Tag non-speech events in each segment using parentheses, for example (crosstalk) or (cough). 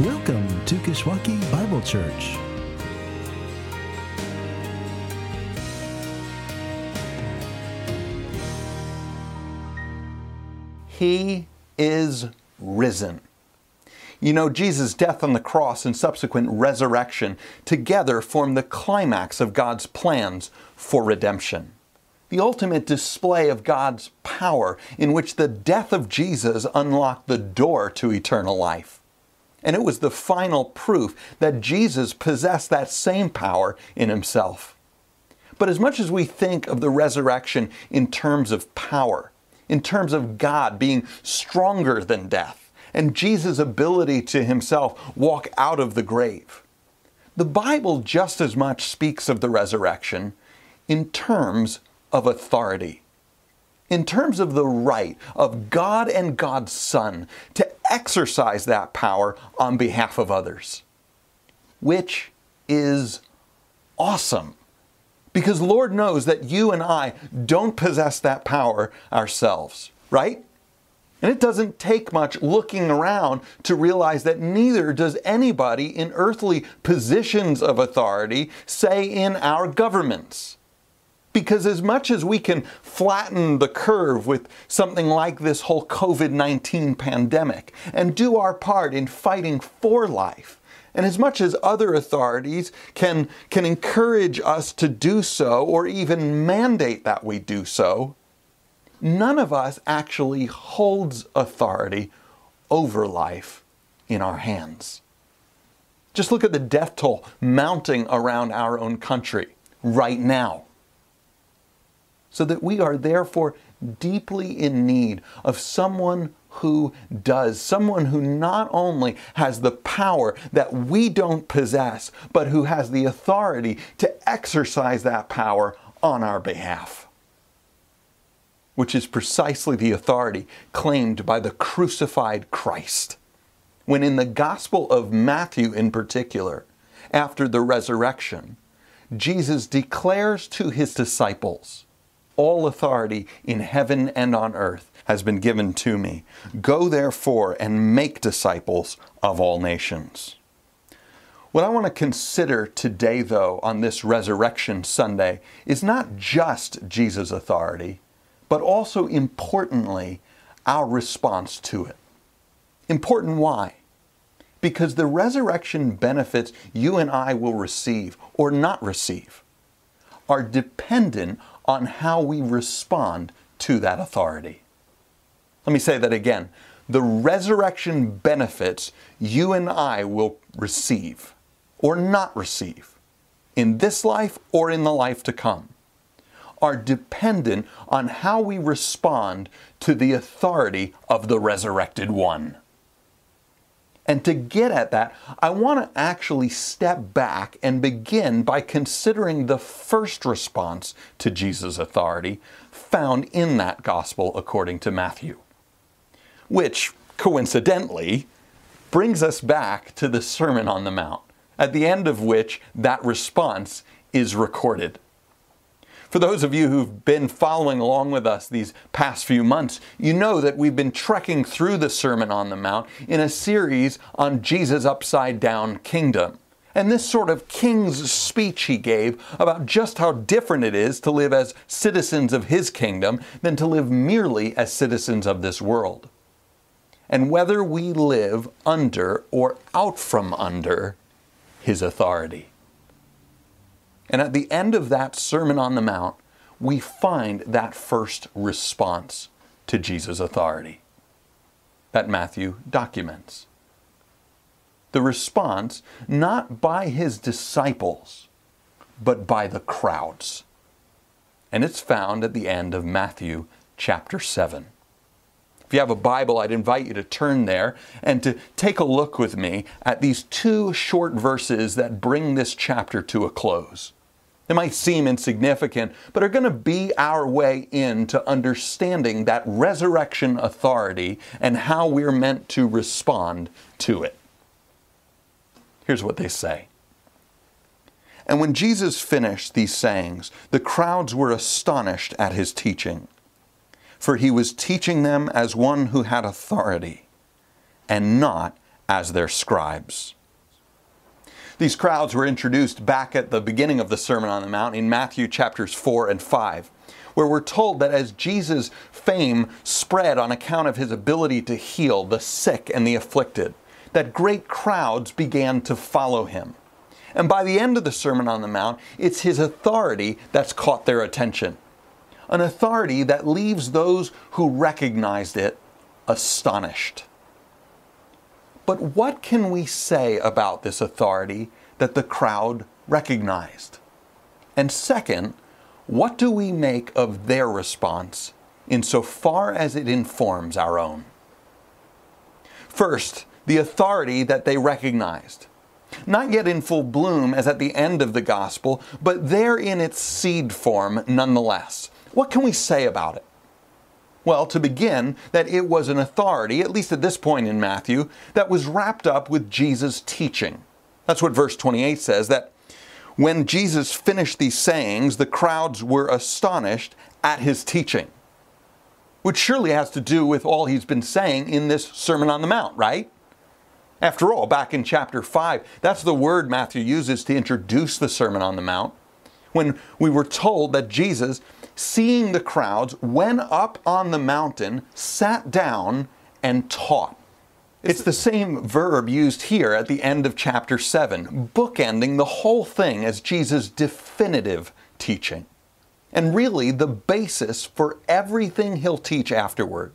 Welcome to Kishwaukee Bible Church. He is risen. You know, Jesus' death on the cross and subsequent resurrection together form the climax of God's plans for redemption. The ultimate display of God's power, in which the death of Jesus unlocked the door to eternal life. And it was the final proof that Jesus possessed that same power in himself. But as much as we think of the resurrection in terms of power, in terms of God being stronger than death, and Jesus' ability to himself walk out of the grave, the Bible just as much speaks of the resurrection in terms of authority, in terms of the right of God and God's Son to exercise that power on behalf of others, which is awesome. Because Lord knows that you and I don't possess that power ourselves, right? And it doesn't take much looking around to realize that neither does anybody in earthly positions of authority, say in our governments. Because as much as we can flatten the curve with something like this whole COVID 19 pandemic and do our part in fighting for life, and as much as other authorities can, can encourage us to do so or even mandate that we do so, none of us actually holds authority over life in our hands. Just look at the death toll mounting around our own country right now so that we are therefore deeply in need of someone who does, someone who not only has the power that we don't possess, but who has the authority to exercise that power on our behalf. Which is precisely the authority claimed by the crucified Christ. When in the Gospel of Matthew, in particular, after the resurrection, Jesus declares to his disciples, all authority in heaven and on earth has been given to me. Go therefore and make disciples of all nations. What I want to consider today, though, on this Resurrection Sunday, is not just Jesus' authority, but also importantly, our response to it. Important why? Because the resurrection benefits you and I will receive or not receive are dependent on how we respond to that authority. Let me say that again. The resurrection benefits you and I will receive or not receive in this life or in the life to come are dependent on how we respond to the authority of the resurrected one. And to get at that, I want to actually step back and begin by considering the first response to Jesus' authority found in that gospel according to Matthew, which coincidentally brings us back to the Sermon on the Mount, at the end of which that response is recorded. For those of you who've been following along with us these past few months, you know that we've been trekking through the Sermon on the Mount in a series on Jesus' upside down kingdom. And this sort of king's speech he gave about just how different it is to live as citizens of his kingdom than to live merely as citizens of this world. And whether we live under or out from under his authority. And at the end of that Sermon on the Mount, we find that first response to Jesus' authority that Matthew documents. The response not by his disciples, but by the crowds. And it's found at the end of Matthew chapter 7. If you have a Bible, I'd invite you to turn there and to take a look with me at these two short verses that bring this chapter to a close. They might seem insignificant, but are going to be our way into understanding that resurrection authority and how we're meant to respond to it. Here's what they say. And when Jesus finished these sayings, the crowds were astonished at his teaching, for he was teaching them as one who had authority, and not as their scribes. These crowds were introduced back at the beginning of the Sermon on the Mount in Matthew chapters 4 and 5, where we're told that as Jesus' fame spread on account of his ability to heal the sick and the afflicted, that great crowds began to follow him. And by the end of the Sermon on the Mount, it's his authority that's caught their attention. An authority that leaves those who recognized it astonished. But what can we say about this authority that the crowd recognized? And second, what do we make of their response insofar as it informs our own? First, the authority that they recognized. Not yet in full bloom as at the end of the gospel, but there in its seed form nonetheless. What can we say about it? Well, to begin, that it was an authority, at least at this point in Matthew, that was wrapped up with Jesus' teaching. That's what verse 28 says that when Jesus finished these sayings, the crowds were astonished at his teaching, which surely has to do with all he's been saying in this Sermon on the Mount, right? After all, back in chapter 5, that's the word Matthew uses to introduce the Sermon on the Mount, when we were told that Jesus seeing the crowds, went up on the mountain, sat down, and taught. It's the same verb used here at the end of chapter 7, bookending the whole thing as Jesus' definitive teaching. And really the basis for everything he'll teach afterward.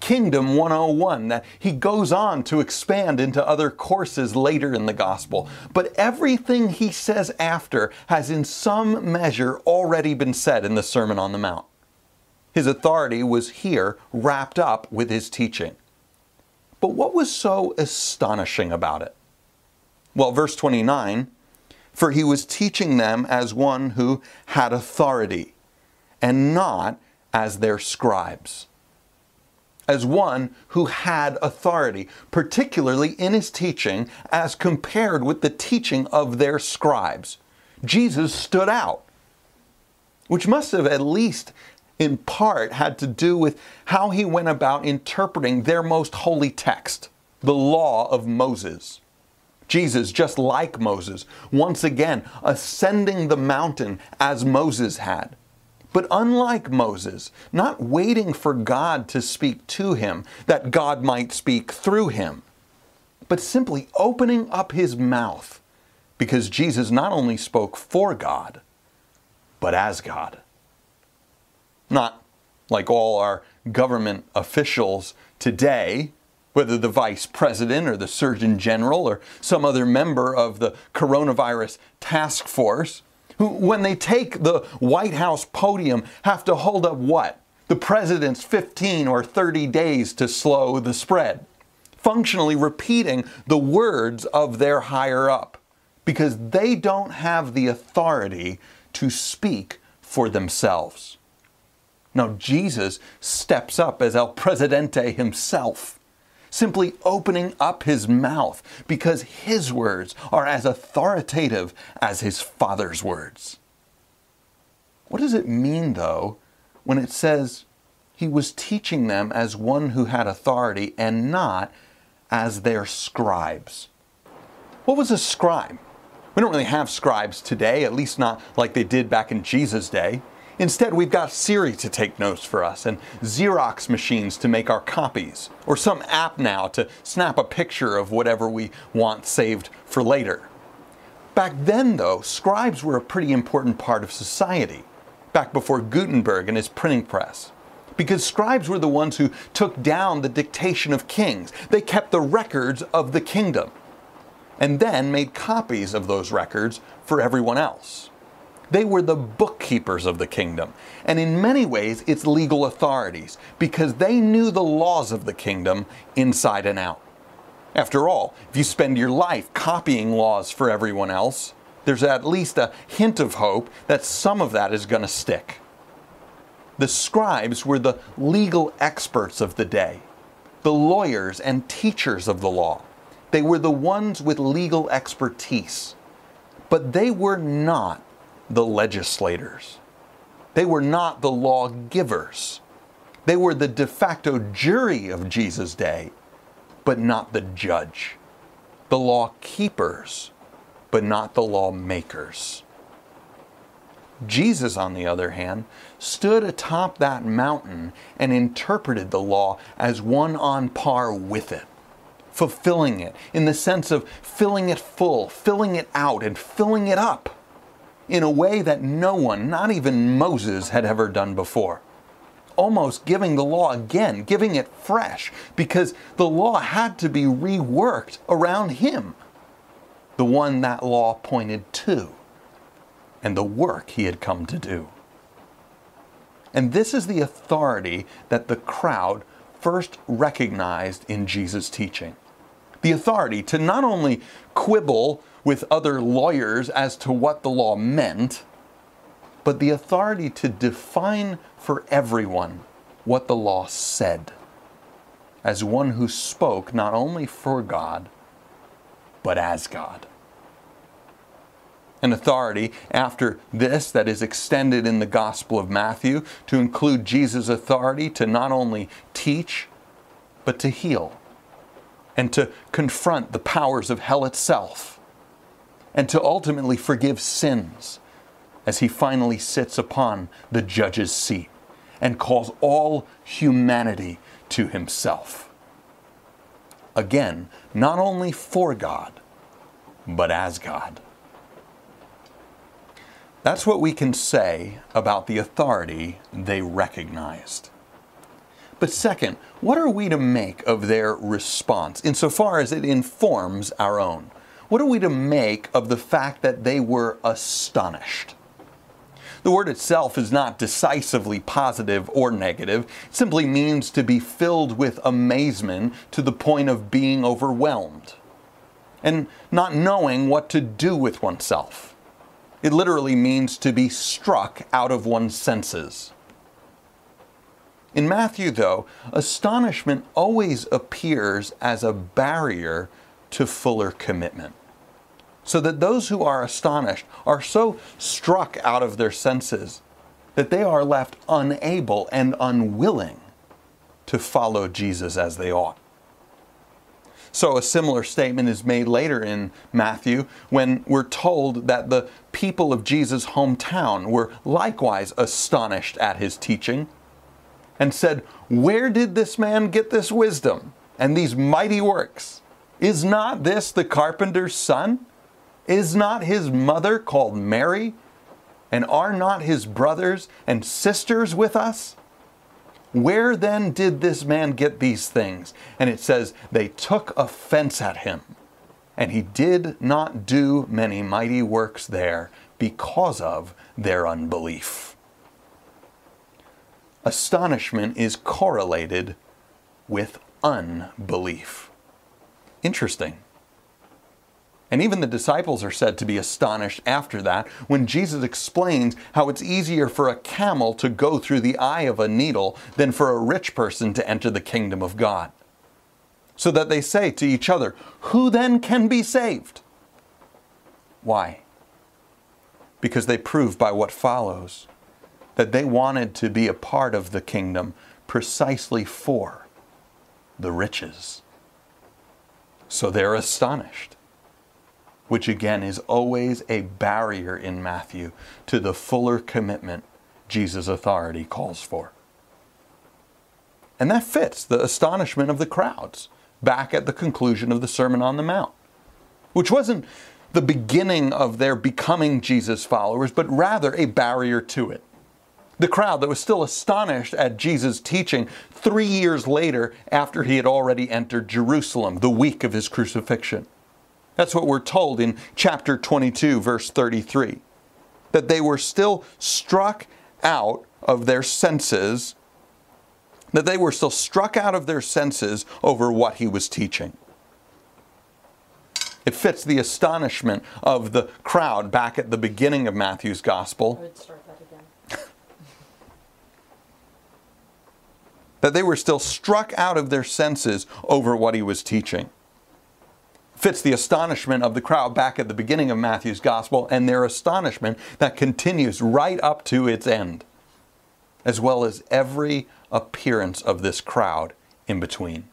Kingdom 101 that he goes on to expand into other courses later in the gospel. But everything he says after has in some measure already been said in the Sermon on the Mount. His authority was here wrapped up with his teaching. But what was so astonishing about it? Well, verse 29 For he was teaching them as one who had authority, and not as their scribes as one who had authority, particularly in his teaching as compared with the teaching of their scribes. Jesus stood out, which must have at least in part had to do with how he went about interpreting their most holy text, the law of Moses. Jesus, just like Moses, once again ascending the mountain as Moses had but unlike Moses, not waiting for God to speak to him, that God might speak through him, but simply opening up his mouth, because Jesus not only spoke for God, but as God. Not like all our government officials today, whether the vice president or the surgeon general or some other member of the coronavirus task force, who, when they take the White House podium, have to hold up what? The president's 15 or 30 days to slow the spread. Functionally repeating the words of their higher up because they don't have the authority to speak for themselves. Now, Jesus steps up as El Presidente himself simply opening up his mouth because his words are as authoritative as his Father's words. What does it mean, though, when it says he was teaching them as one who had authority and not as their scribes? What was a scribe? We don't really have scribes today, at least not like they did back in Jesus' day. Instead, we've got Siri to take notes for us and Xerox machines to make our copies, or some app now to snap a picture of whatever we want saved for later. Back then, though, scribes were a pretty important part of society, back before Gutenberg and his printing press. Because scribes were the ones who took down the dictation of kings. They kept the records of the kingdom and then made copies of those records for everyone else. They were the bookkeepers of the kingdom, and in many ways, its legal authorities, because they knew the laws of the kingdom inside and out. After all, if you spend your life copying laws for everyone else, there's at least a hint of hope that some of that is going to stick. The scribes were the legal experts of the day, the lawyers and teachers of the law. They were the ones with legal expertise. But they were not the legislators. They were not the lawgivers. They were the de facto jury of Jesus' day, but not the judge. the law keepers, but not the lawmakers. Jesus, on the other hand, stood atop that mountain and interpreted the law as one on par with it, fulfilling it in the sense of filling it full, filling it out, and filling it up in a way that no one, not even Moses, had ever done before. Almost giving the law again, giving it fresh, because the law had to be reworked around him, the one that law pointed to, and the work he had come to do. And this is the authority that the crowd first recognized in Jesus' teaching. The authority to not only quibble with other lawyers as to what the law meant, but the authority to define for everyone what the law said, as one who spoke not only for God, but as God. An authority after this that is extended in the Gospel of Matthew to include Jesus' authority to not only teach, but to heal, and to confront the powers of hell itself and to ultimately forgive sins as he finally sits upon the judge's seat and calls all humanity to himself. Again, not only for God, but as God. That's what we can say about the authority they recognized. But second, what are we to make of their response insofar as it informs our own? What are we to make of the fact that they were astonished? The word itself is not decisively positive or negative. It simply means to be filled with amazement to the point of being overwhelmed and not knowing what to do with oneself. It literally means to be struck out of one's senses. In Matthew, though, astonishment always appears as a barrier to fuller commitment. So that those who are astonished are so struck out of their senses that they are left unable and unwilling to follow Jesus as they ought. So, a similar statement is made later in Matthew when we're told that the people of Jesus' hometown were likewise astonished at his teaching and said, Where did this man get this wisdom and these mighty works? Is not this the carpenter's son? Is not his mother called Mary? And are not his brothers and sisters with us? Where then did this man get these things? And it says, They took offense at him. And he did not do many mighty works there because of their unbelief. Astonishment is correlated with unbelief. Interesting. And even the disciples are said to be astonished after that when Jesus explains how it's easier for a camel to go through the eye of a needle than for a rich person to enter the kingdom of God. So that they say to each other, Who then can be saved? Why? Because they prove by what follows that they wanted to be a part of the kingdom precisely for the riches. So they're astonished, which again is always a barrier in Matthew to the fuller commitment Jesus' authority calls for. And that fits the astonishment of the crowds back at the conclusion of the Sermon on the Mount, which wasn't the beginning of their becoming Jesus followers, but rather a barrier to it the crowd that was still astonished at Jesus' teaching three years later after he had already entered Jerusalem, the week of his crucifixion. That's what we're told in chapter 22, verse 33. That they were still struck out of their senses, that they were still struck out of their senses over what he was teaching. It fits the astonishment of the crowd back at the beginning of Matthew's gospel that they were still struck out of their senses over what he was teaching. Fits the astonishment of the crowd back at the beginning of Matthew's gospel and their astonishment that continues right up to its end, as well as every appearance of this crowd in between.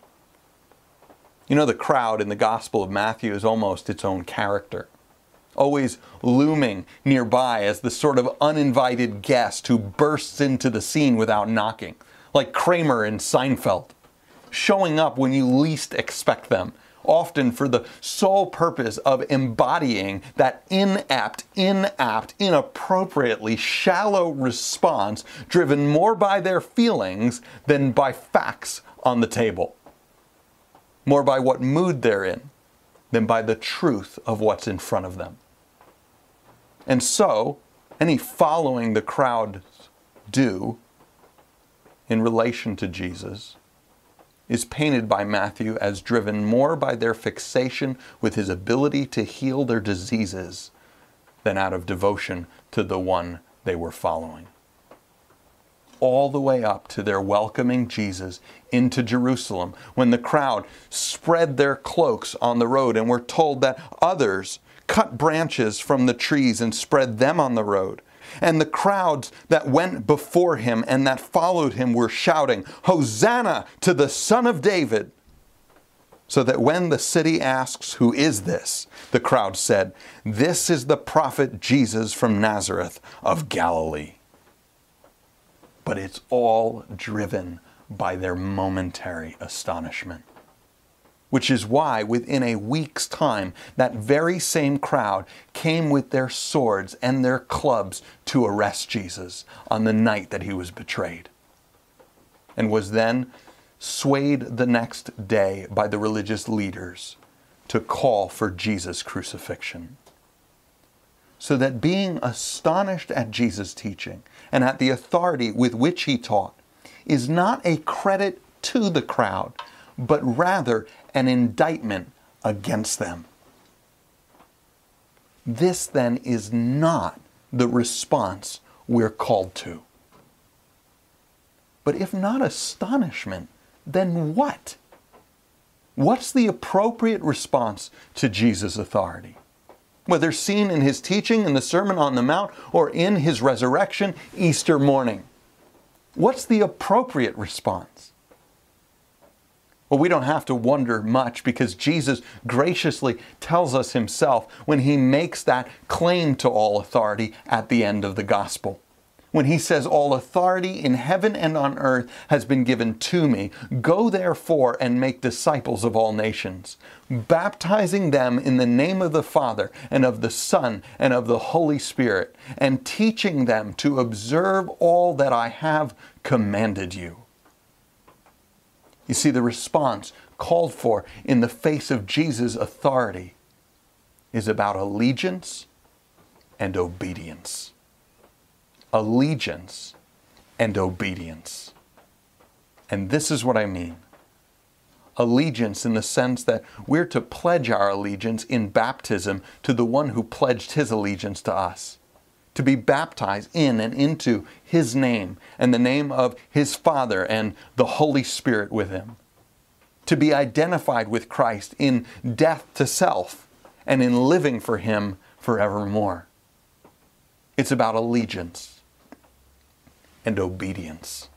You know, the crowd in the Gospel of Matthew is almost its own character, always looming nearby as the sort of uninvited guest who bursts into the scene without knocking, like Kramer and Seinfeld, showing up when you least expect them, often for the sole purpose of embodying that inept, inapt, inappropriately shallow response driven more by their feelings than by facts on the table more by what mood they're in than by the truth of what's in front of them. And so, any following the crowd do in relation to Jesus is painted by Matthew as driven more by their fixation with his ability to heal their diseases than out of devotion to the one they were following all the way up to their welcoming Jesus into Jerusalem when the crowd spread their cloaks on the road and were told that others cut branches from the trees and spread them on the road. And the crowds that went before him and that followed him were shouting, Hosanna to the Son of David! So that when the city asks, Who is this? the crowd said, This is the prophet Jesus from Nazareth of Galilee but it's all driven by their momentary astonishment. Which is why, within a week's time, that very same crowd came with their swords and their clubs to arrest Jesus on the night that he was betrayed, and was then swayed the next day by the religious leaders to call for Jesus' crucifixion. So that being astonished at Jesus' teaching and at the authority with which he taught is not a credit to the crowd, but rather an indictment against them. This then is not the response we're called to. But if not astonishment, then what? What's the appropriate response to Jesus' authority? whether seen in his teaching in the Sermon on the Mount or in his resurrection Easter morning. What's the appropriate response? Well, we don't have to wonder much because Jesus graciously tells us himself when he makes that claim to all authority at the end of the gospel when he says, All authority in heaven and on earth has been given to me. Go therefore and make disciples of all nations, baptizing them in the name of the Father and of the Son and of the Holy Spirit, and teaching them to observe all that I have commanded you. You see, the response called for in the face of Jesus' authority is about allegiance and obedience allegiance and obedience. And this is what I mean allegiance in the sense that we're to pledge our allegiance in baptism to the one who pledged his allegiance to us. To be baptized in and into his name and the name of his Father and the Holy Spirit with him. To be identified with Christ in death to self and in living for him forevermore. It's about allegiance and obedience.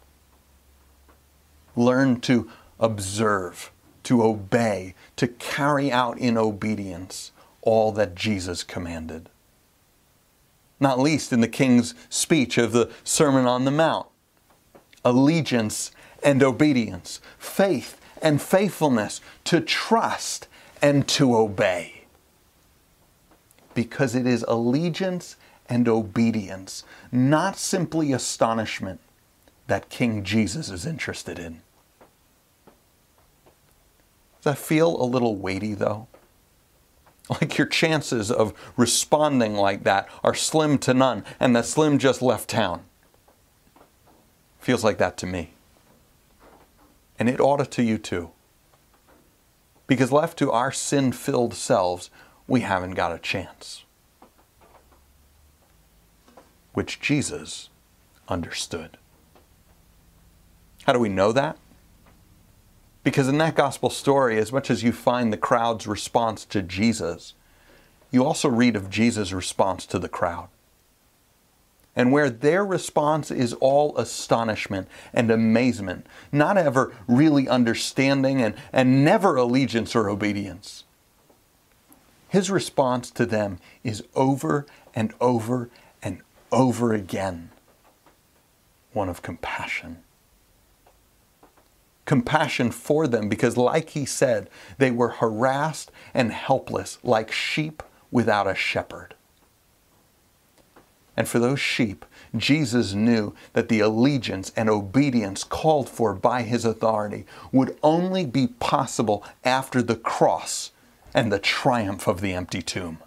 Learn to observe, to obey, to carry out in obedience all that Jesus commanded. Not least in the king's speech of the Sermon on the Mount. Allegiance and obedience, faith and faithfulness, to trust and to obey. Because it is allegiance and obedience, not simply astonishment, that King Jesus is interested in. Does that feel a little weighty, though? (laughs) Like your chances of responding like that are slim to none, and that Slim just left town. Feels like that to me. And it ought to you too. Because left to our sin filled selves, we haven't got a chance which Jesus understood. How do we know that? Because in that gospel story, as much as you find the crowd's response to Jesus, you also read of Jesus' response to the crowd. and where their response is all astonishment and amazement, not ever really understanding and, and never allegiance or obedience. His response to them is over and over and over again one of compassion. Compassion for them because, like he said, they were harassed and helpless like sheep without a shepherd. And for those sheep, Jesus knew that the allegiance and obedience called for by his authority would only be possible after the cross and the triumph of the empty tomb.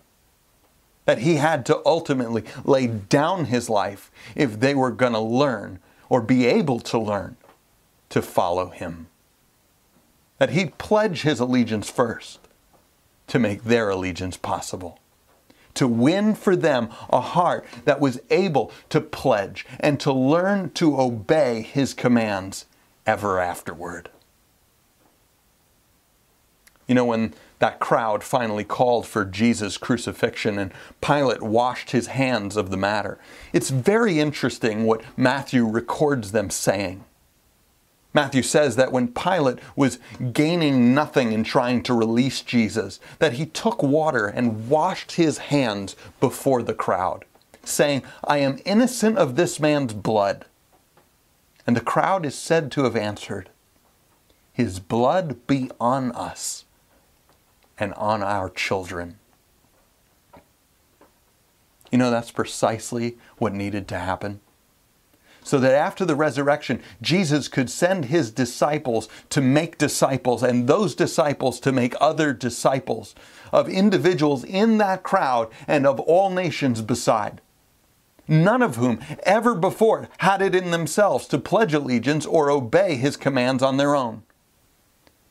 That he had to ultimately lay down his life if they were going to learn or be able to learn to follow him. That he'd pledge his allegiance first to make their allegiance possible to win for them a heart that was able to pledge and to learn to obey his commands ever afterward. You know, when that crowd finally called for Jesus' crucifixion and Pilate washed his hands of the matter, it's very interesting what Matthew records them saying. Matthew says that when Pilate was gaining nothing in trying to release Jesus, that he took water and washed his hands before the crowd, saying, I am innocent of this man's blood. And the crowd is said to have answered, His blood be on us and on our children. You know, that's precisely what needed to happen so that after the resurrection, Jesus could send his disciples to make disciples, and those disciples to make other disciples of individuals in that crowd and of all nations beside. None of whom ever before had it in themselves to pledge allegiance or obey his commands on their own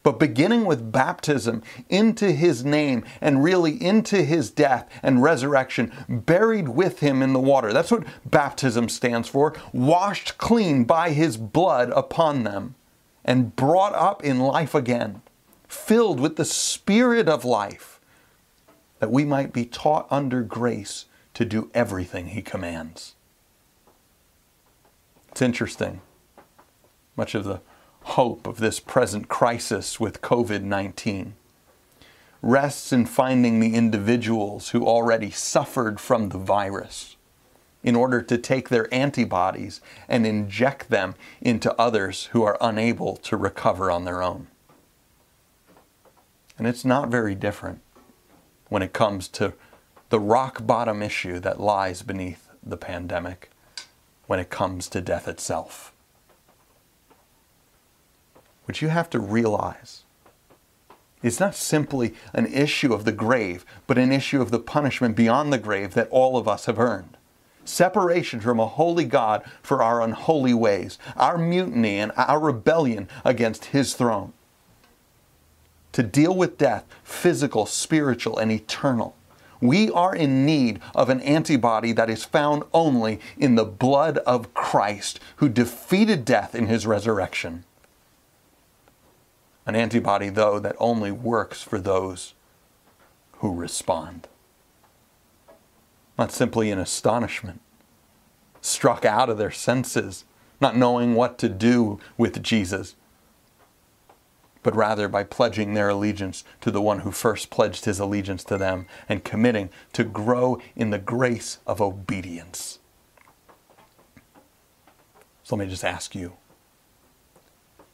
but beginning with baptism into his name and really into his death and resurrection, buried with him in the water. That's what baptism stands for. Washed clean by his blood upon them and brought up in life again, filled with the spirit of life, that we might be taught under grace to do everything he commands. It's interesting. Much of the hope of this present crisis with COVID 19 rests in finding the individuals who already suffered from the virus in order to take their antibodies and inject them into others who are unable to recover on their own. And it's not very different when it comes to the rock bottom issue that lies beneath the pandemic when it comes to death itself. What you have to realize is not simply an issue of the grave, but an issue of the punishment beyond the grave that all of us have earned. Separation from a holy God for our unholy ways, our mutiny and our rebellion against His throne. To deal with death, physical, spiritual, and eternal, we are in need of an antibody that is found only in the blood of Christ, who defeated death in His resurrection. An antibody, though, that only works for those who respond. Not simply in astonishment, struck out of their senses, not knowing what to do with Jesus, but rather by pledging their allegiance to the one who first pledged his allegiance to them and committing to grow in the grace of obedience. So let me just ask you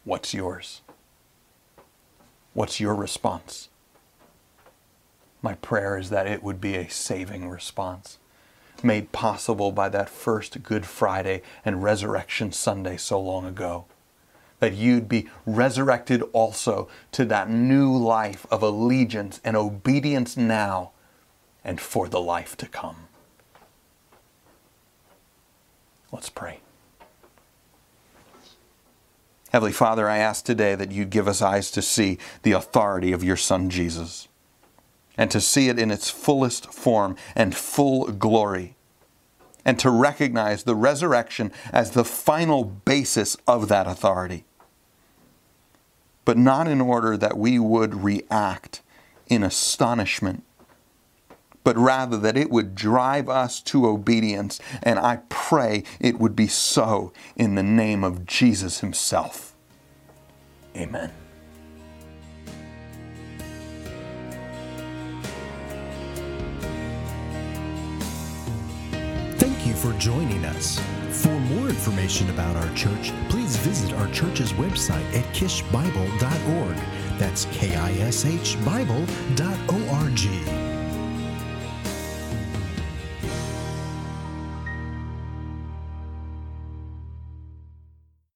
what's yours? What's your response? My prayer is that it would be a saving response, made possible by that first Good Friday and Resurrection Sunday so long ago. That you'd be resurrected also to that new life of allegiance and obedience now and for the life to come. Let's pray. Heavenly Father, I ask today that you give us eyes to see the authority of your Son Jesus and to see it in its fullest form and full glory, and to recognize the resurrection as the final basis of that authority. But not in order that we would react in astonishment, but rather that it would drive us to obedience. And I pray it would be so in the name of Jesus Himself. Amen. Thank you for joining us. For more information about our church, please visit our church's website at kishbible.org. That's K I S H Bible.org.